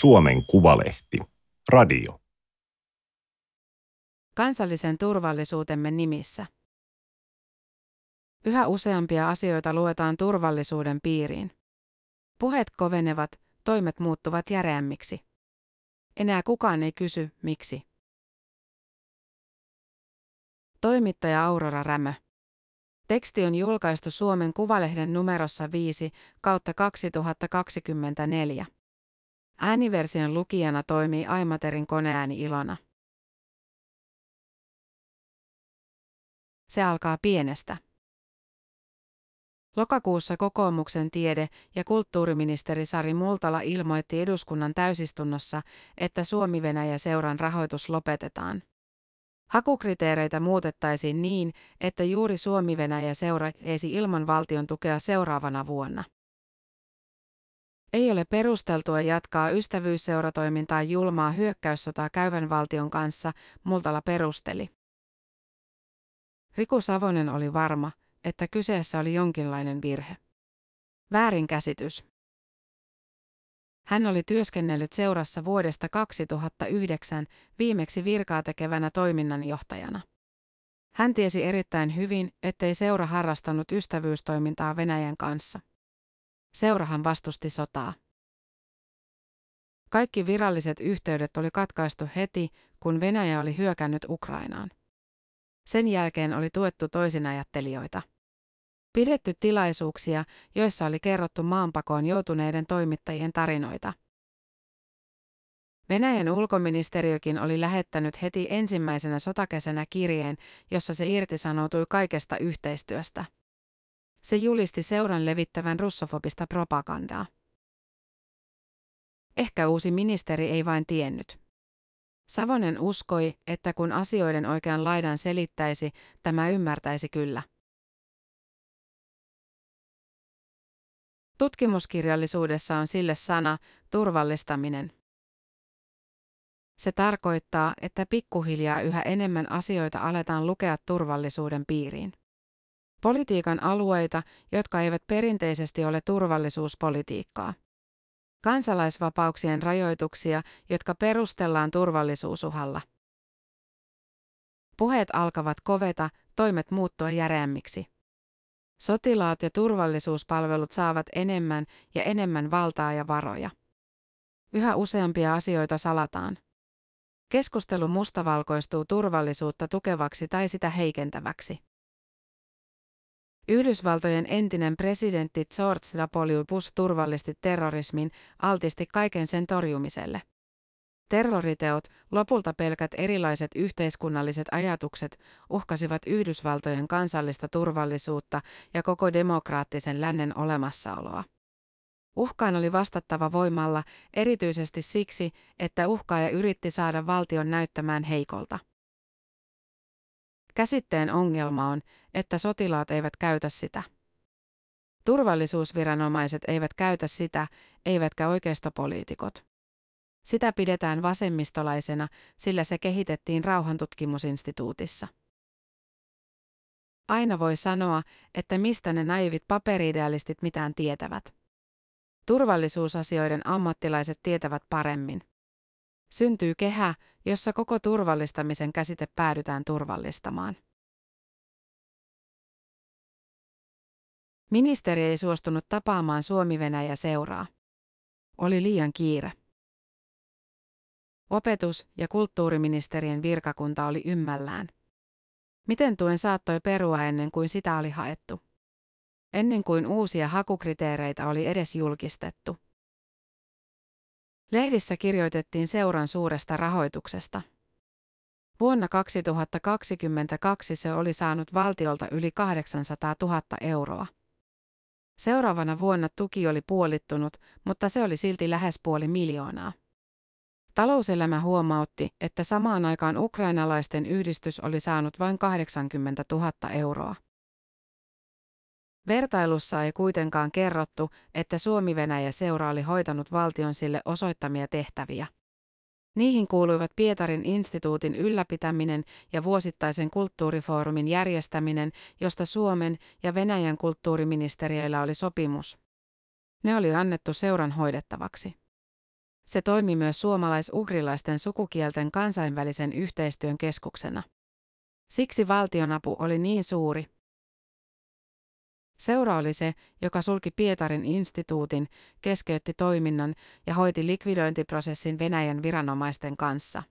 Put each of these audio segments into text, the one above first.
Suomen Kuvalehti. Radio. Kansallisen turvallisuutemme nimissä. Yhä useampia asioita luetaan turvallisuuden piiriin. Puheet kovenevat, toimet muuttuvat järeämmiksi. Enää kukaan ei kysy, miksi. Toimittaja Aurora Rämö. Teksti on julkaistu Suomen Kuvalehden numerossa 5 kautta 2024. Ääniversion lukijana toimii Aimaterin koneääni Ilona. Se alkaa pienestä. Lokakuussa kokoomuksen tiede- ja kulttuuriministeri Sari Multala ilmoitti eduskunnan täysistunnossa, että Suomi-Venäjä-seuran rahoitus lopetetaan. Hakukriteereitä muutettaisiin niin, että juuri Suomi-Venäjä-seura eisi ilman valtion tukea seuraavana vuonna. Ei ole perusteltua jatkaa ystävyysseuratoimintaa julmaa hyökkäyssotaa käyvän valtion kanssa, Multala perusteli. Riku Savonen oli varma, että kyseessä oli jonkinlainen virhe. Väärinkäsitys. Hän oli työskennellyt seurassa vuodesta 2009 viimeksi virkaa tekevänä toiminnanjohtajana. Hän tiesi erittäin hyvin, ettei seura harrastanut ystävyystoimintaa Venäjän kanssa. Seurahan vastusti sotaa. Kaikki viralliset yhteydet oli katkaistu heti, kun Venäjä oli hyökännyt Ukrainaan. Sen jälkeen oli tuettu toisinajattelijoita. Pidetty tilaisuuksia, joissa oli kerrottu maanpakoon joutuneiden toimittajien tarinoita. Venäjän ulkoministeriökin oli lähettänyt heti ensimmäisenä sotakesänä kirjeen, jossa se irtisanoutui kaikesta yhteistyöstä. Se julisti seuran levittävän russofobista propagandaa. Ehkä uusi ministeri ei vain tiennyt. Savonen uskoi, että kun asioiden oikean laidan selittäisi, tämä ymmärtäisi kyllä. Tutkimuskirjallisuudessa on sille sana turvallistaminen. Se tarkoittaa, että pikkuhiljaa yhä enemmän asioita aletaan lukea turvallisuuden piiriin. Politiikan alueita, jotka eivät perinteisesti ole turvallisuuspolitiikkaa. Kansalaisvapauksien rajoituksia, jotka perustellaan turvallisuusuhalla. Puheet alkavat koveta, toimet muuttua järeämmiksi. Sotilaat ja turvallisuuspalvelut saavat enemmän ja enemmän valtaa ja varoja. Yhä useampia asioita salataan. Keskustelu mustavalkoistuu turvallisuutta tukevaksi tai sitä heikentäväksi. Yhdysvaltojen entinen presidentti George W. Bush turvallisti terrorismin, altisti kaiken sen torjumiselle. Terroriteot, lopulta pelkät erilaiset yhteiskunnalliset ajatukset, uhkasivat Yhdysvaltojen kansallista turvallisuutta ja koko demokraattisen lännen olemassaoloa. Uhkaan oli vastattava voimalla, erityisesti siksi, että uhkaaja yritti saada valtion näyttämään heikolta. Käsitteen ongelma on, että sotilaat eivät käytä sitä. Turvallisuusviranomaiset eivät käytä sitä, eivätkä oikeistopoliitikot. Sitä pidetään vasemmistolaisena, sillä se kehitettiin rauhantutkimusinstituutissa. Aina voi sanoa, että mistä ne naivit paperiidealistit mitään tietävät. Turvallisuusasioiden ammattilaiset tietävät paremmin. Syntyy kehä, jossa koko turvallistamisen käsite päädytään turvallistamaan. Ministeri ei suostunut tapaamaan Suomi-Venäjä seuraa. Oli liian kiire. Opetus- ja kulttuuriministerien virkakunta oli ymmällään. Miten tuen saattoi perua ennen kuin sitä oli haettu? Ennen kuin uusia hakukriteereitä oli edes julkistettu. Lehdissä kirjoitettiin seuran suuresta rahoituksesta. Vuonna 2022 se oli saanut valtiolta yli 800 000 euroa. Seuraavana vuonna tuki oli puolittunut, mutta se oli silti lähes puoli miljoonaa. Talouselämä huomautti, että samaan aikaan ukrainalaisten yhdistys oli saanut vain 80 000 euroa. Vertailussa ei kuitenkaan kerrottu, että Suomi-Venäjä-seura oli hoitanut valtion sille osoittamia tehtäviä. Niihin kuuluivat Pietarin instituutin ylläpitäminen ja vuosittaisen kulttuurifoorumin järjestäminen, josta Suomen ja Venäjän kulttuuriministeriöillä oli sopimus. Ne oli annettu seuran hoidettavaksi. Se toimi myös suomalais-ugrilaisten sukukielten kansainvälisen yhteistyön keskuksena. Siksi valtionapu oli niin suuri. Seura oli se, joka sulki Pietarin instituutin, keskeytti toiminnan ja hoiti likvidointiprosessin Venäjän viranomaisten kanssa.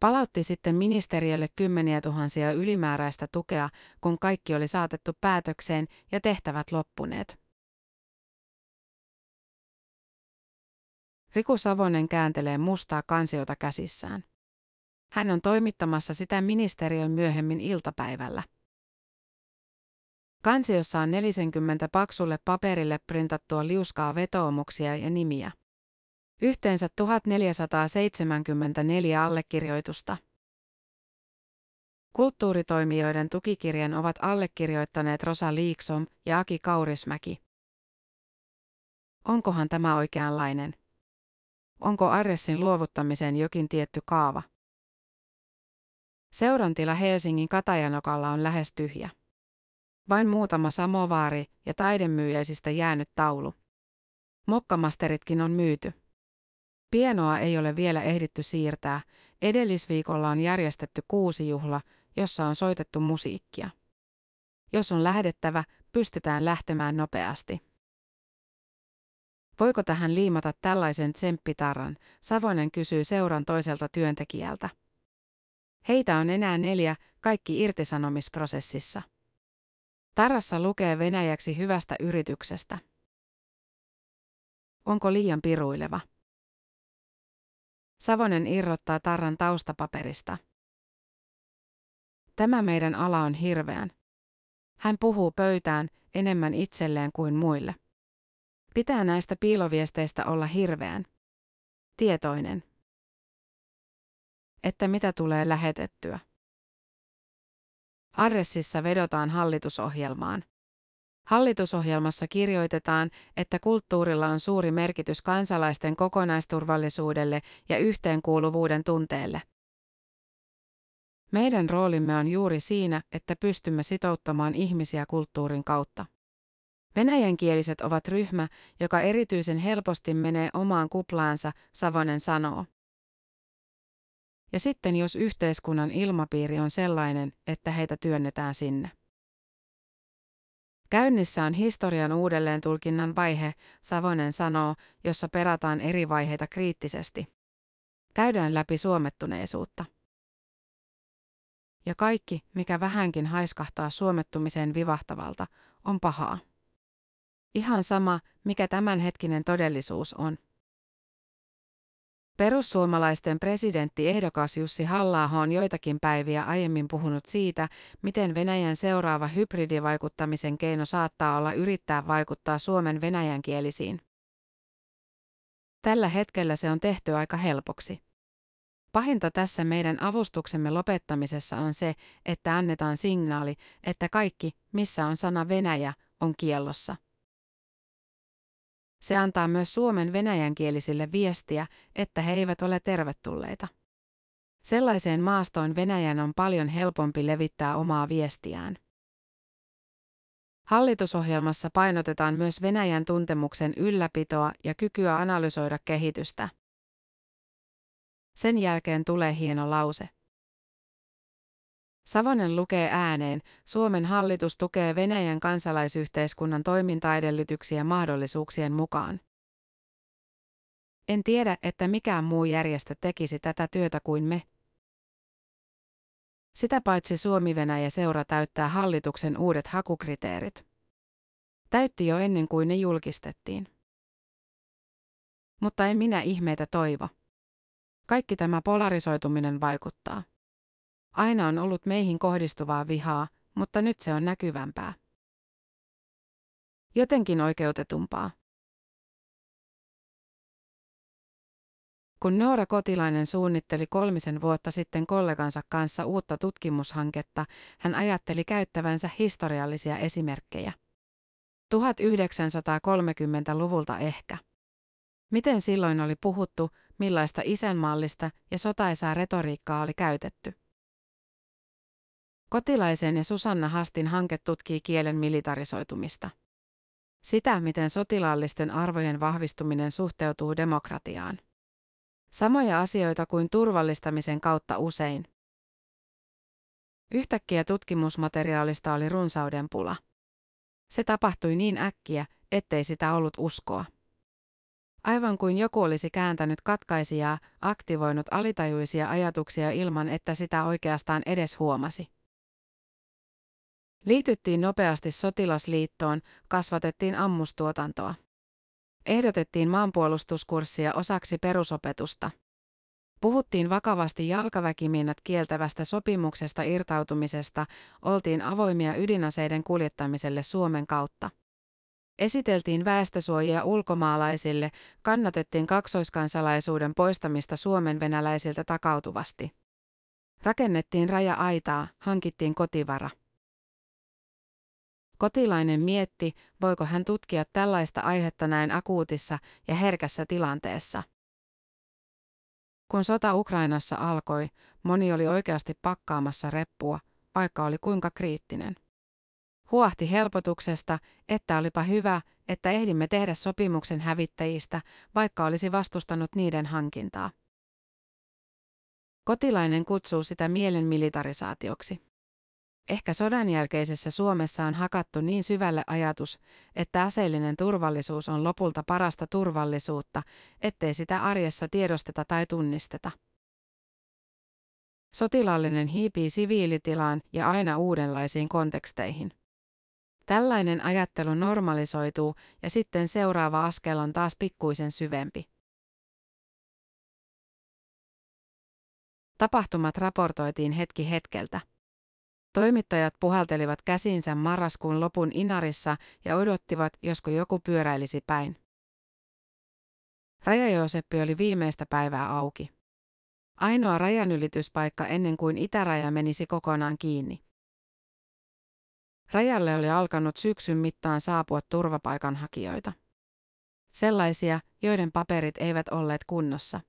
Palautti sitten ministeriölle kymmeniä tuhansia ylimääräistä tukea, kun kaikki oli saatettu päätökseen ja tehtävät loppuneet. Riku Savonen kääntelee mustaa kansiota käsissään. Hän on toimittamassa sitä ministeriön myöhemmin iltapäivällä. Kansiossa on 40 paksulle paperille printattua liuskaa vetoomuksia ja nimiä. Yhteensä 1474 allekirjoitusta. Kulttuuritoimijoiden tukikirjan ovat allekirjoittaneet Rosa Liiksom ja Aki Kaurismäki. Onkohan tämä oikeanlainen? Onko adressin luovuttamiseen jokin tietty kaava? Seurantila Helsingin Katajanokalla on lähes tyhjä. Vain muutama samovaari ja taidemyyjäisistä jäänyt taulu. Mokkamasteritkin on myyty. Pienoa ei ole vielä ehditty siirtää. Edellisviikolla on järjestetty kuusi juhla, jossa on soitettu musiikkia. Jos on lähdettävä, pystytään lähtemään nopeasti. Voiko tähän liimata tällaisen tsemppitarran, Savonen kysyy seuran toiselta työntekijältä. Heitä on enää neljä, kaikki irtisanomisprosessissa. Tarrassa lukee venäjäksi hyvästä yrityksestä. Onko liian piruileva? Savonen irrottaa tarran taustapaperista. Tämä meidän ala on hirveän. Hän puhuu pöytään enemmän itselleen kuin muille. Pitää näistä piiloviesteistä olla hirveän. Tietoinen. Että mitä tulee lähetettyä. Adressissa vedotaan hallitusohjelmaan. Hallitusohjelmassa kirjoitetaan, että kulttuurilla on suuri merkitys kansalaisten kokonaisturvallisuudelle ja yhteenkuuluvuuden tunteelle. Meidän roolimme on juuri siinä, että pystymme sitouttamaan ihmisiä kulttuurin kautta. Venäjänkieliset ovat ryhmä, joka erityisen helposti menee omaan kuplaansa, Savonen sanoo. Ja sitten jos yhteiskunnan ilmapiiri on sellainen, että heitä työnnetään sinne. Käynnissä on historian uudelleen tulkinnan vaihe, Savonen sanoo, jossa perataan eri vaiheita kriittisesti. Käydään läpi suomettuneisuutta. Ja kaikki, mikä vähänkin haiskahtaa suomettumiseen vivahtavalta, on pahaa. Ihan sama, mikä tämänhetkinen todellisuus on. Perussuomalaisten presidenttiehdokas Jussi halla on joitakin päiviä aiemmin puhunut siitä, miten Venäjän seuraava hybridivaikuttamisen keino saattaa olla yrittää vaikuttaa Suomen venäjänkielisiin. Tällä hetkellä se on tehty aika helpoksi. Pahinta tässä meidän avustuksemme lopettamisessa on se, että annetaan signaali, että kaikki, missä on sana Venäjä, on kiellossa. Se antaa myös Suomen venäjänkielisille viestiä, että he eivät ole tervetulleita. Sellaiseen maastoon Venäjän on paljon helpompi levittää omaa viestiään. Hallitusohjelmassa painotetaan myös Venäjän tuntemuksen ylläpitoa ja kykyä analysoida kehitystä. Sen jälkeen tulee hieno lause. Savonen lukee ääneen, Suomen hallitus tukee Venäjän kansalaisyhteiskunnan toimintaedellytyksiä mahdollisuuksien mukaan. En tiedä, että mikään muu järjestö tekisi tätä työtä kuin me. Sitä paitsi Suomi-Venäjä seura täyttää hallituksen uudet hakukriteerit. Täytti jo ennen kuin ne julkistettiin. Mutta en minä ihmeitä toivo. Kaikki tämä polarisoituminen vaikuttaa. Aina on ollut meihin kohdistuvaa vihaa, mutta nyt se on näkyvämpää. Jotenkin oikeutetumpaa. Kun Noora Kotilainen suunnitteli kolmisen vuotta sitten kollegansa kanssa uutta tutkimushanketta, hän ajatteli käyttävänsä historiallisia esimerkkejä. 1930-luvulta ehkä. Miten silloin oli puhuttu, millaista isänmaallista ja sotaisaa retoriikkaa oli käytetty? Kotilaisen ja Susanna Hastin hanke tutkii kielen militarisoitumista. Sitä, miten sotilaallisten arvojen vahvistuminen suhteutuu demokratiaan. Samoja asioita kuin turvallistamisen kautta usein. Yhtäkkiä tutkimusmateriaalista oli runsauden pula. Se tapahtui niin äkkiä, ettei sitä ollut uskoa. Aivan kuin joku olisi kääntänyt katkaisijaa, aktivoinut alitajuisia ajatuksia ilman, että sitä oikeastaan edes huomasi. Liityttiin nopeasti sotilasliittoon, kasvatettiin ammustuotantoa. Ehdotettiin maanpuolustuskurssia osaksi perusopetusta. Puhuttiin vakavasti jalkaväkimiinat kieltävästä sopimuksesta irtautumisesta, oltiin avoimia ydinaseiden kuljettamiselle Suomen kautta. Esiteltiin väestösuojia ulkomaalaisille, kannatettiin kaksoiskansalaisuuden poistamista Suomen venäläisiltä takautuvasti. Rakennettiin raja-aitaa, hankittiin kotivara. Kotilainen mietti, voiko hän tutkia tällaista aihetta näin akuutissa ja herkässä tilanteessa. Kun sota Ukrainassa alkoi, moni oli oikeasti pakkaamassa reppua, vaikka oli kuinka kriittinen. Huahti helpotuksesta, että olipa hyvä, että ehdimme tehdä sopimuksen hävittäjistä, vaikka olisi vastustanut niiden hankintaa. Kotilainen kutsuu sitä mielen militarisaatioksi. Ehkä sodan jälkeisessä Suomessa on hakattu niin syvälle ajatus, että aseellinen turvallisuus on lopulta parasta turvallisuutta, ettei sitä arjessa tiedosteta tai tunnisteta. Sotilaallinen hiipii siviilitilaan ja aina uudenlaisiin konteksteihin. Tällainen ajattelu normalisoituu ja sitten seuraava askel on taas pikkuisen syvempi. Tapahtumat raportoitiin hetki hetkeltä. Toimittajat puhaltelivat käsinsä marraskuun lopun Inarissa ja odottivat, josko joku pyöräilisi päin. Raja-Jooseppi oli viimeistä päivää auki. Ainoa rajanylityspaikka ennen kuin itäraja menisi kokonaan kiinni. Rajalle oli alkanut syksyn mittaan saapua turvapaikanhakijoita. Sellaisia, joiden paperit eivät olleet kunnossa.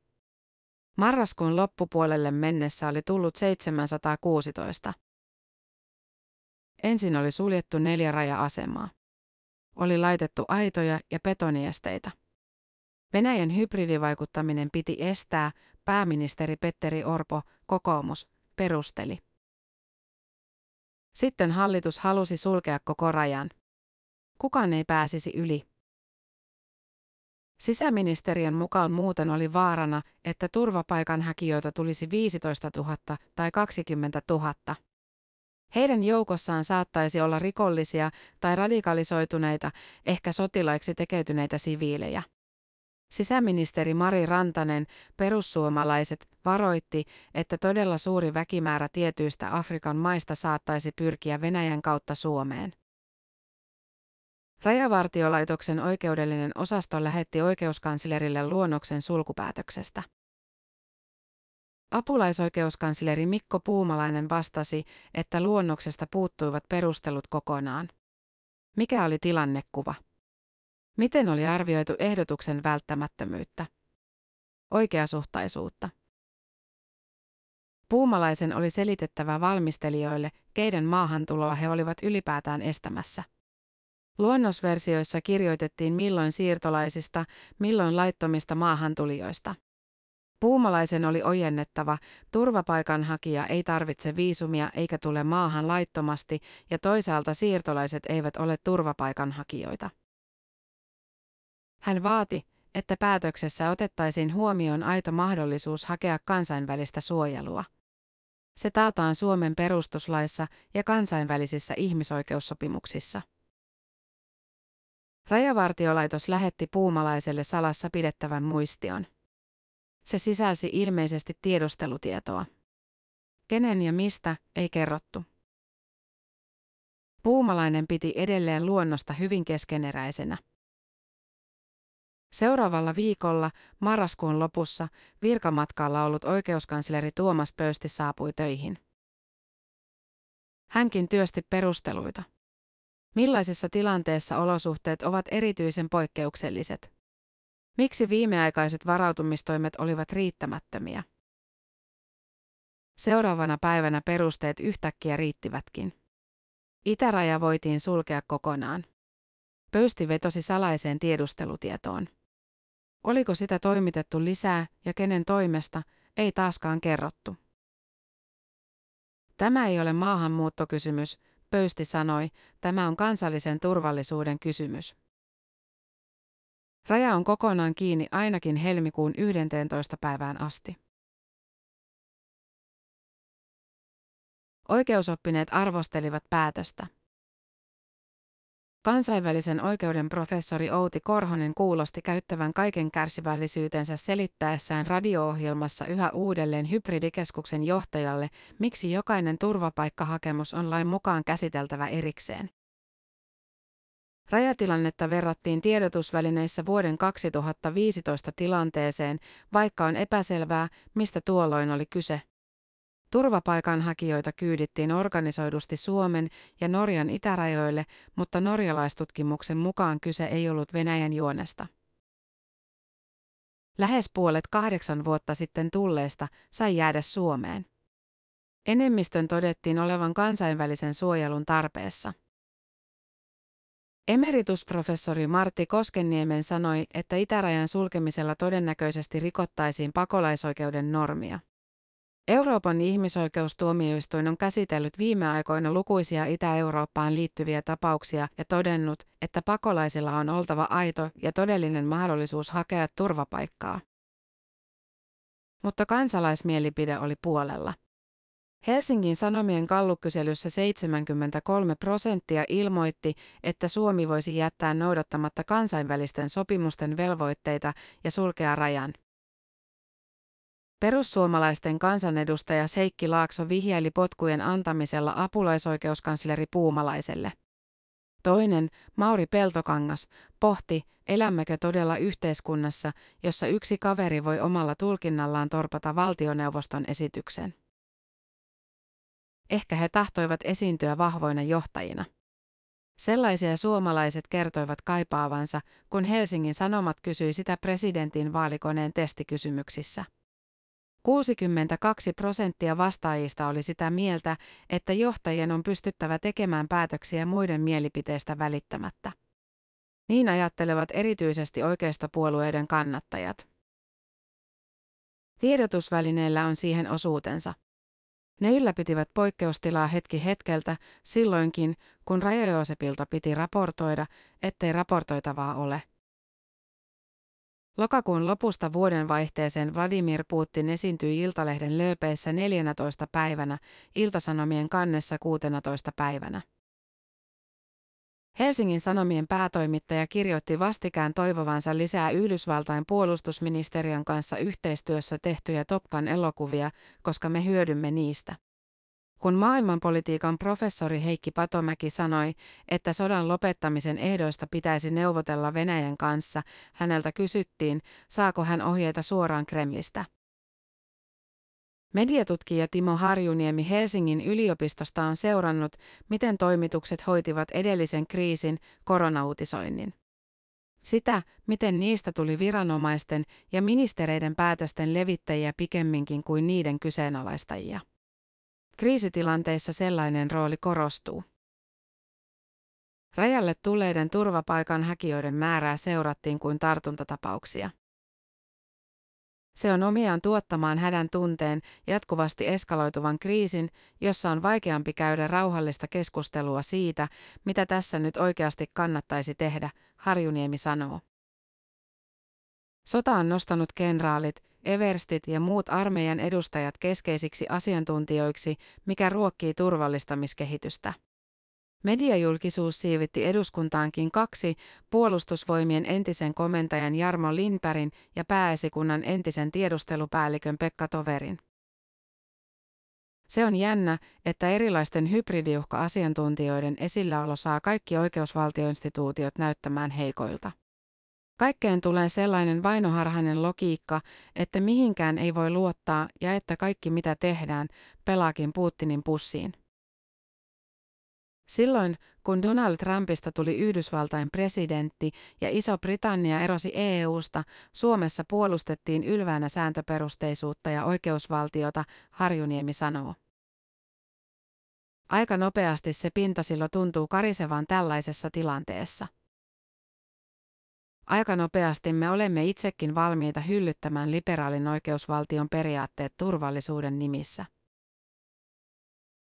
Marraskuun loppupuolelle mennessä oli tullut 716. Ensin oli suljettu neljä raja-asemaa. Oli laitettu aitoja ja betoniesteitä. Venäjän hybridivaikuttaminen piti estää, pääministeri Petteri Orpo, kokoomus, perusteli. Sitten hallitus halusi sulkea koko rajan. Kukaan ei pääsisi yli. Sisäministeriön mukaan muuten oli vaarana, että turvapaikanhakijoita tulisi 15 000 tai 20 000. Heidän joukossaan saattaisi olla rikollisia tai radikalisoituneita, ehkä sotilaiksi tekeytyneitä siviilejä. Sisäministeri Mari Rantanen, perussuomalaiset, varoitti, että todella suuri väkimäärä tietyistä Afrikan maista saattaisi pyrkiä Venäjän kautta Suomeen. Rajavartiolaitoksen oikeudellinen osasto lähetti oikeuskanslerille luonnoksen sulkupäätöksestä. Apulaisoikeuskansleri Mikko Puumalainen vastasi, että luonnoksesta puuttuivat perustelut kokonaan. Mikä oli tilannekuva? Miten oli arvioitu ehdotuksen välttämättömyyttä? Oikeasuhtaisuutta. Puumalaisen oli selitettävä valmistelijoille, keiden maahantuloa he olivat ylipäätään estämässä. Luonnosversioissa kirjoitettiin milloin siirtolaisista, milloin laittomista maahantulijoista. Puumalaisen oli ojennettava, turvapaikanhakija ei tarvitse viisumia eikä tule maahan laittomasti ja toisaalta siirtolaiset eivät ole turvapaikanhakijoita. Hän vaati, että päätöksessä otettaisiin huomioon aito mahdollisuus hakea kansainvälistä suojelua. Se taataan Suomen perustuslaissa ja kansainvälisissä ihmisoikeussopimuksissa. Rajavartiolaitos lähetti puumalaiselle salassa pidettävän muistion. Se sisälsi ilmeisesti tiedustelutietoa. Kenen ja mistä ei kerrottu. Puumalainen piti edelleen luonnosta hyvin keskeneräisenä. Seuraavalla viikolla, marraskuun lopussa, virkamatkalla ollut oikeuskansleri Tuomas Pöysti saapui töihin. Hänkin työsti perusteluita. Millaisessa tilanteessa olosuhteet ovat erityisen poikkeukselliset? Miksi viimeaikaiset varautumistoimet olivat riittämättömiä? Seuraavana päivänä perusteet yhtäkkiä riittivätkin. Itäraja voitiin sulkea kokonaan. Pöysti vetosi salaiseen tiedustelutietoon. Oliko sitä toimitettu lisää ja kenen toimesta, ei taaskaan kerrottu. Tämä ei ole maahanmuuttokysymys, Pöysti sanoi, tämä on kansallisen turvallisuuden kysymys. Raja on kokonaan kiinni ainakin helmikuun 11. päivään asti. Oikeusoppineet arvostelivat päätöstä. Kansainvälisen oikeuden professori Outi Korhonen kuulosti käyttävän kaiken kärsivällisyytensä selittäessään radio-ohjelmassa yhä uudelleen hybridikeskuksen johtajalle, miksi jokainen turvapaikkahakemus on lain mukaan käsiteltävä erikseen. Rajatilannetta verrattiin tiedotusvälineissä vuoden 2015 tilanteeseen, vaikka on epäselvää, mistä tuolloin oli kyse. Turvapaikanhakijoita kyydittiin organisoidusti Suomen ja Norjan itärajoille, mutta norjalaistutkimuksen mukaan kyse ei ollut Venäjän juonesta. Lähes puolet kahdeksan vuotta sitten tulleista sai jäädä Suomeen. Enemmistön todettiin olevan kansainvälisen suojelun tarpeessa. Emeritusprofessori Martti Koskenniemen sanoi, että itärajan sulkemisella todennäköisesti rikottaisiin pakolaisoikeuden normia. Euroopan ihmisoikeustuomioistuin on käsitellyt viime aikoina lukuisia Itä-Eurooppaan liittyviä tapauksia ja todennut, että pakolaisilla on oltava aito ja todellinen mahdollisuus hakea turvapaikkaa. Mutta kansalaismielipide oli puolella. Helsingin Sanomien kallukyselyssä 73 prosenttia ilmoitti, että Suomi voisi jättää noudattamatta kansainvälisten sopimusten velvoitteita ja sulkea rajan. Perussuomalaisten kansanedustaja Seikki Laakso vihjaili potkujen antamisella apulaisoikeuskansleri Puumalaiselle. Toinen, Mauri Peltokangas, pohti, elämmekö todella yhteiskunnassa, jossa yksi kaveri voi omalla tulkinnallaan torpata valtioneuvoston esityksen. Ehkä he tahtoivat esiintyä vahvoina johtajina. Sellaisia suomalaiset kertoivat kaipaavansa, kun Helsingin Sanomat kysyi sitä presidentin vaalikoneen testikysymyksissä. 62 prosenttia vastaajista oli sitä mieltä, että johtajien on pystyttävä tekemään päätöksiä muiden mielipiteistä välittämättä. Niin ajattelevat erityisesti oikeistopuolueiden kannattajat. Tiedotusvälineillä on siihen osuutensa. Ne ylläpitivät poikkeustilaa hetki hetkeltä, silloinkin, kun Raja piti raportoida, ettei raportoitavaa ole. Lokakuun lopusta vuodenvaihteeseen Vladimir Putin esiintyi Iltalehden lööpeissä 14 päivänä, Iltasanomien kannessa 16 päivänä. Helsingin Sanomien päätoimittaja kirjoitti vastikään toivovansa lisää Yhdysvaltain puolustusministeriön kanssa yhteistyössä tehtyjä Topkan elokuvia, koska me hyödymme niistä. Kun maailmanpolitiikan professori Heikki Patomäki sanoi, että sodan lopettamisen ehdoista pitäisi neuvotella Venäjän kanssa, häneltä kysyttiin, saako hän ohjeita suoraan Kremlistä. Mediatutkija Timo Harjuniemi Helsingin yliopistosta on seurannut, miten toimitukset hoitivat edellisen kriisin, koronautisoinnin. Sitä, miten niistä tuli viranomaisten ja ministereiden päätösten levittäjiä pikemminkin kuin niiden kyseenalaistajia. Kriisitilanteissa sellainen rooli korostuu. Rajalle tulleiden turvapaikanhakijoiden määrää seurattiin kuin tartuntatapauksia. Se on omiaan tuottamaan hädän tunteen jatkuvasti eskaloituvan kriisin, jossa on vaikeampi käydä rauhallista keskustelua siitä, mitä tässä nyt oikeasti kannattaisi tehdä, Harjuniemi sanoo. Sota on nostanut kenraalit, everstit ja muut armeijan edustajat keskeisiksi asiantuntijoiksi, mikä ruokkii turvallistamiskehitystä. Mediajulkisuus siivitti eduskuntaankin kaksi, puolustusvoimien entisen komentajan Jarmo Lindbergin ja pääesikunnan entisen tiedustelupäällikön Pekka Toverin. Se on jännä, että erilaisten hybridiuhka-asiantuntijoiden esilläolo saa kaikki oikeusvaltioinstituutiot näyttämään heikoilta. Kaikkeen tulee sellainen vainoharhainen logiikka, että mihinkään ei voi luottaa ja että kaikki mitä tehdään, pelaakin Putinin pussiin. Silloin, kun Donald Trumpista tuli Yhdysvaltain presidentti ja Iso-Britannia erosi EUsta, Suomessa puolustettiin ylväänä sääntöperusteisuutta ja oikeusvaltiota, Harjuniemi sanoo. Aika nopeasti se pintasilo tuntuu karisevan tällaisessa tilanteessa. Aika nopeasti me olemme itsekin valmiita hyllyttämään liberaalin oikeusvaltion periaatteet turvallisuuden nimissä.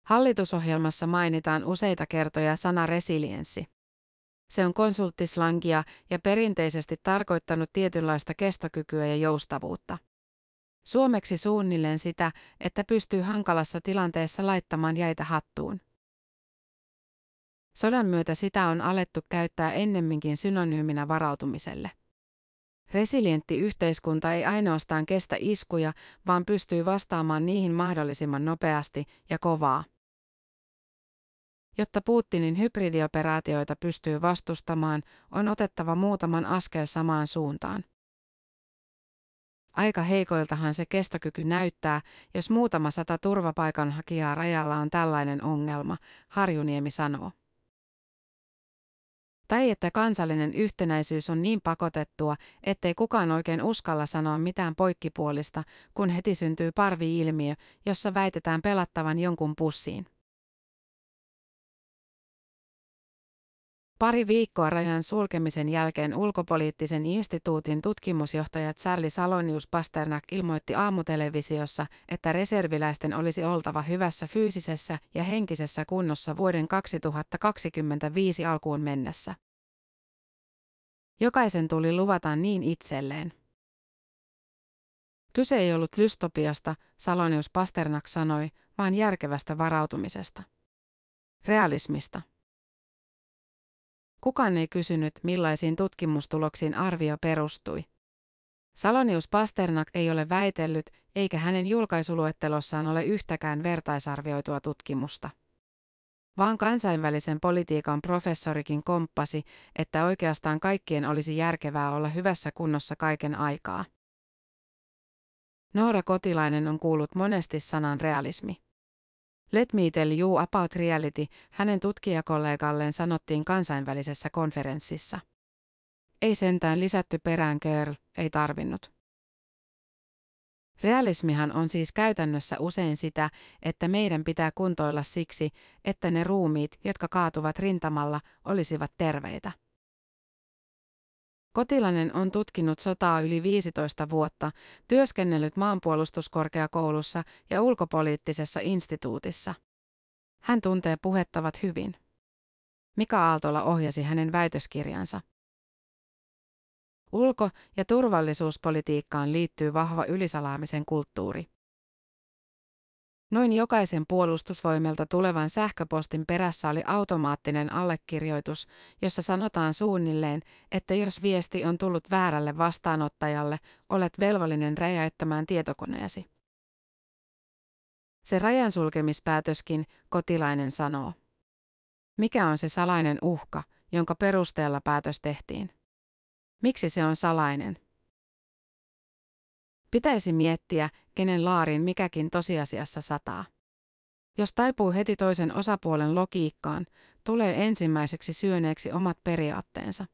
Hallitusohjelmassa mainitaan useita kertoja sana resilienssi. Se on konsulttislangia ja perinteisesti tarkoittanut tietynlaista kestokykyä ja joustavuutta. Suomeksi suunnilleen sitä, että pystyy hankalassa tilanteessa laittamaan jäitä hattuun. Sodan myötä sitä on alettu käyttää ennemminkin synonyyminä varautumiselle. Resilientti yhteiskunta ei ainoastaan kestä iskuja, vaan pystyy vastaamaan niihin mahdollisimman nopeasti ja kovaa. Jotta Putinin hybridioperaatioita pystyy vastustamaan, on otettava muutaman askel samaan suuntaan. Aika heikoiltahan se kestokyky näyttää, jos muutama sata turvapaikanhakijaa rajalla on tällainen ongelma, Harjuniemi sanoo. Tai että kansallinen yhtenäisyys on niin pakotettua, ettei kukaan oikein uskalla sanoa mitään poikkipuolista, kun heti syntyy parvi-ilmiö, jossa väitetään pelattavan jonkun pussiin. Pari viikkoa rajan sulkemisen jälkeen ulkopoliittisen instituutin tutkimusjohtaja Charlie Salonius Pasternak ilmoitti aamutelevisiossa, että reserviläisten olisi oltava hyvässä fyysisessä ja henkisessä kunnossa vuoden 2025 alkuun mennessä. Jokaisen tuli luvata niin itselleen. Kyse ei ollut lystopiasta, Salonius Pasternak sanoi, vaan järkevästä varautumisesta. Realismista. Kukaan ei kysynyt, millaisiin tutkimustuloksiin arvio perustui. Salonius Pasternak ei ole väitellyt, eikä hänen julkaisuluettelossaan ole yhtäkään vertaisarvioitua tutkimusta. Vaan kansainvälisen politiikan professorikin komppasi, että oikeastaan kaikkien olisi järkevää olla hyvässä kunnossa kaiken aikaa. Noora Kotilainen on kuullut monesti sanan realismi. Let me tell you about reality, hänen tutkijakollegalleen sanottiin kansainvälisessä konferenssissa. Ei sentään lisätty perään girl, ei tarvinnut. Realismihan on siis käytännössä usein sitä, että meidän pitää kuntoilla siksi, että ne ruumiit, jotka kaatuvat rintamalla, olisivat terveitä. Kotilainen on tutkinut sotaa yli 15 vuotta, työskennellyt maanpuolustuskorkeakoulussa ja ulkopoliittisessa instituutissa. Hän tuntee puhettavat hyvin. Mika Aaltola ohjasi hänen väitöskirjansa. Ulko- ja turvallisuuspolitiikkaan liittyy vahva ylisalaamisen kulttuuri. Noin jokaisen puolustusvoimelta tulevan sähköpostin perässä oli automaattinen allekirjoitus, jossa sanotaan suunnilleen, että jos viesti on tullut väärälle vastaanottajalle, olet velvollinen räjäyttämään tietokoneesi. Se rajan sulkemispäätöskin, kotilainen sanoo. Mikä on se salainen uhka, jonka perusteella päätös tehtiin? Miksi se on salainen? Pitäisi miettiä, kenen laarin mikäkin tosiasiassa sataa. Jos taipuu heti toisen osapuolen logiikkaan, tulee ensimmäiseksi syöneeksi omat periaatteensa.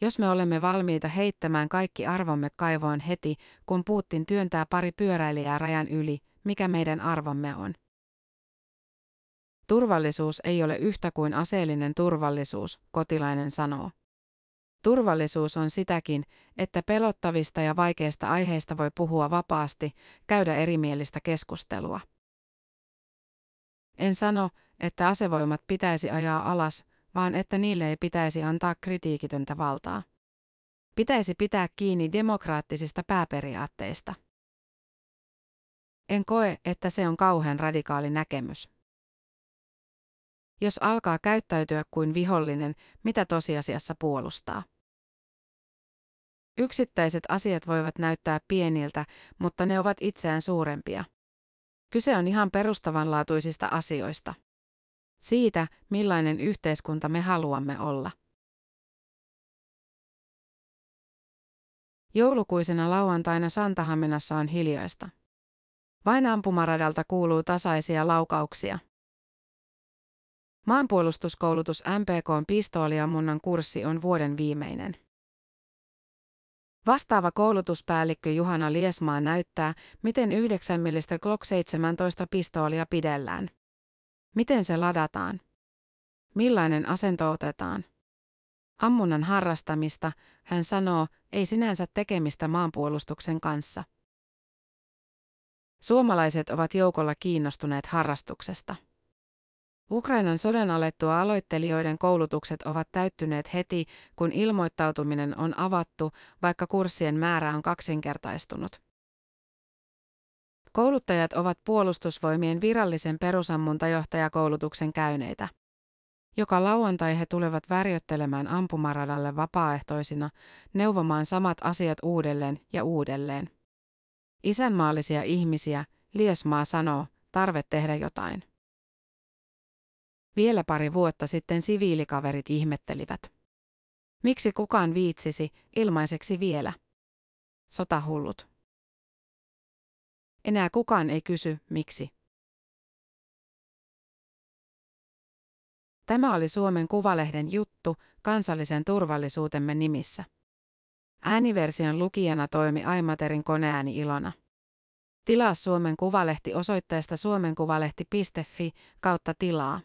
Jos me olemme valmiita heittämään kaikki arvomme kaivoon heti, kun Putin työntää pari pyöräilijää rajan yli, mikä meidän arvomme on? Turvallisuus ei ole yhtä kuin aseellinen turvallisuus, kotilainen sanoo. Turvallisuus on sitäkin, että pelottavista ja vaikeista aiheista voi puhua vapaasti, käydä erimielistä keskustelua. En sano, että asevoimat pitäisi ajaa alas, vaan että niille ei pitäisi antaa kritiikitöntä valtaa. Pitäisi pitää kiinni demokraattisista pääperiaatteista. En koe, että se on kauhean radikaali näkemys. Jos alkaa käyttäytyä kuin vihollinen, mitä tosiasiassa puolustaa? Yksittäiset asiat voivat näyttää pieniltä, mutta ne ovat itseään suurempia. Kyse on ihan perustavanlaatuisista asioista. Siitä, millainen yhteiskunta me haluamme olla. Joulukuisena lauantaina Santahaminassa on hiljaista. Vain ampumaradalta kuuluu tasaisia laukauksia. Maanpuolustuskoulutus MPK pistooliammunnan kurssi on vuoden viimeinen. Vastaava koulutuspäällikkö Juhana Liesmaa näyttää, miten 9 millistä Glock 17 pistoolia pidellään. Miten se ladataan? Millainen asento otetaan? Ammunnan harrastamista, hän sanoo, ei sinänsä tekemistä maanpuolustuksen kanssa. Suomalaiset ovat joukolla kiinnostuneet harrastuksesta. Ukrainan sodan alettua aloittelijoiden koulutukset ovat täyttyneet heti, kun ilmoittautuminen on avattu, vaikka kurssien määrä on kaksinkertaistunut. Kouluttajat ovat puolustusvoimien virallisen perusammuntajohtajakoulutuksen käyneitä. Joka lauantai he tulevat värjöttelemään ampumaradalle vapaaehtoisina, neuvomaan samat asiat uudelleen ja uudelleen. Isänmaallisia ihmisiä, Liesmaa sanoo, tarve tehdä jotain. Vielä pari vuotta sitten siviilikaverit ihmettelivät. Miksi kukaan viitsisi, ilmaiseksi vielä? Sotahullut. Enää kukaan ei kysy, miksi. Tämä oli Suomen Kuvalehden juttu kansallisen turvallisuutemme nimissä. Ääniversion lukijana toimi Aimaterin koneääni Ilona. Tilaa Suomen Kuvalehti osoitteesta suomenkuvalehti.fi kautta tilaa.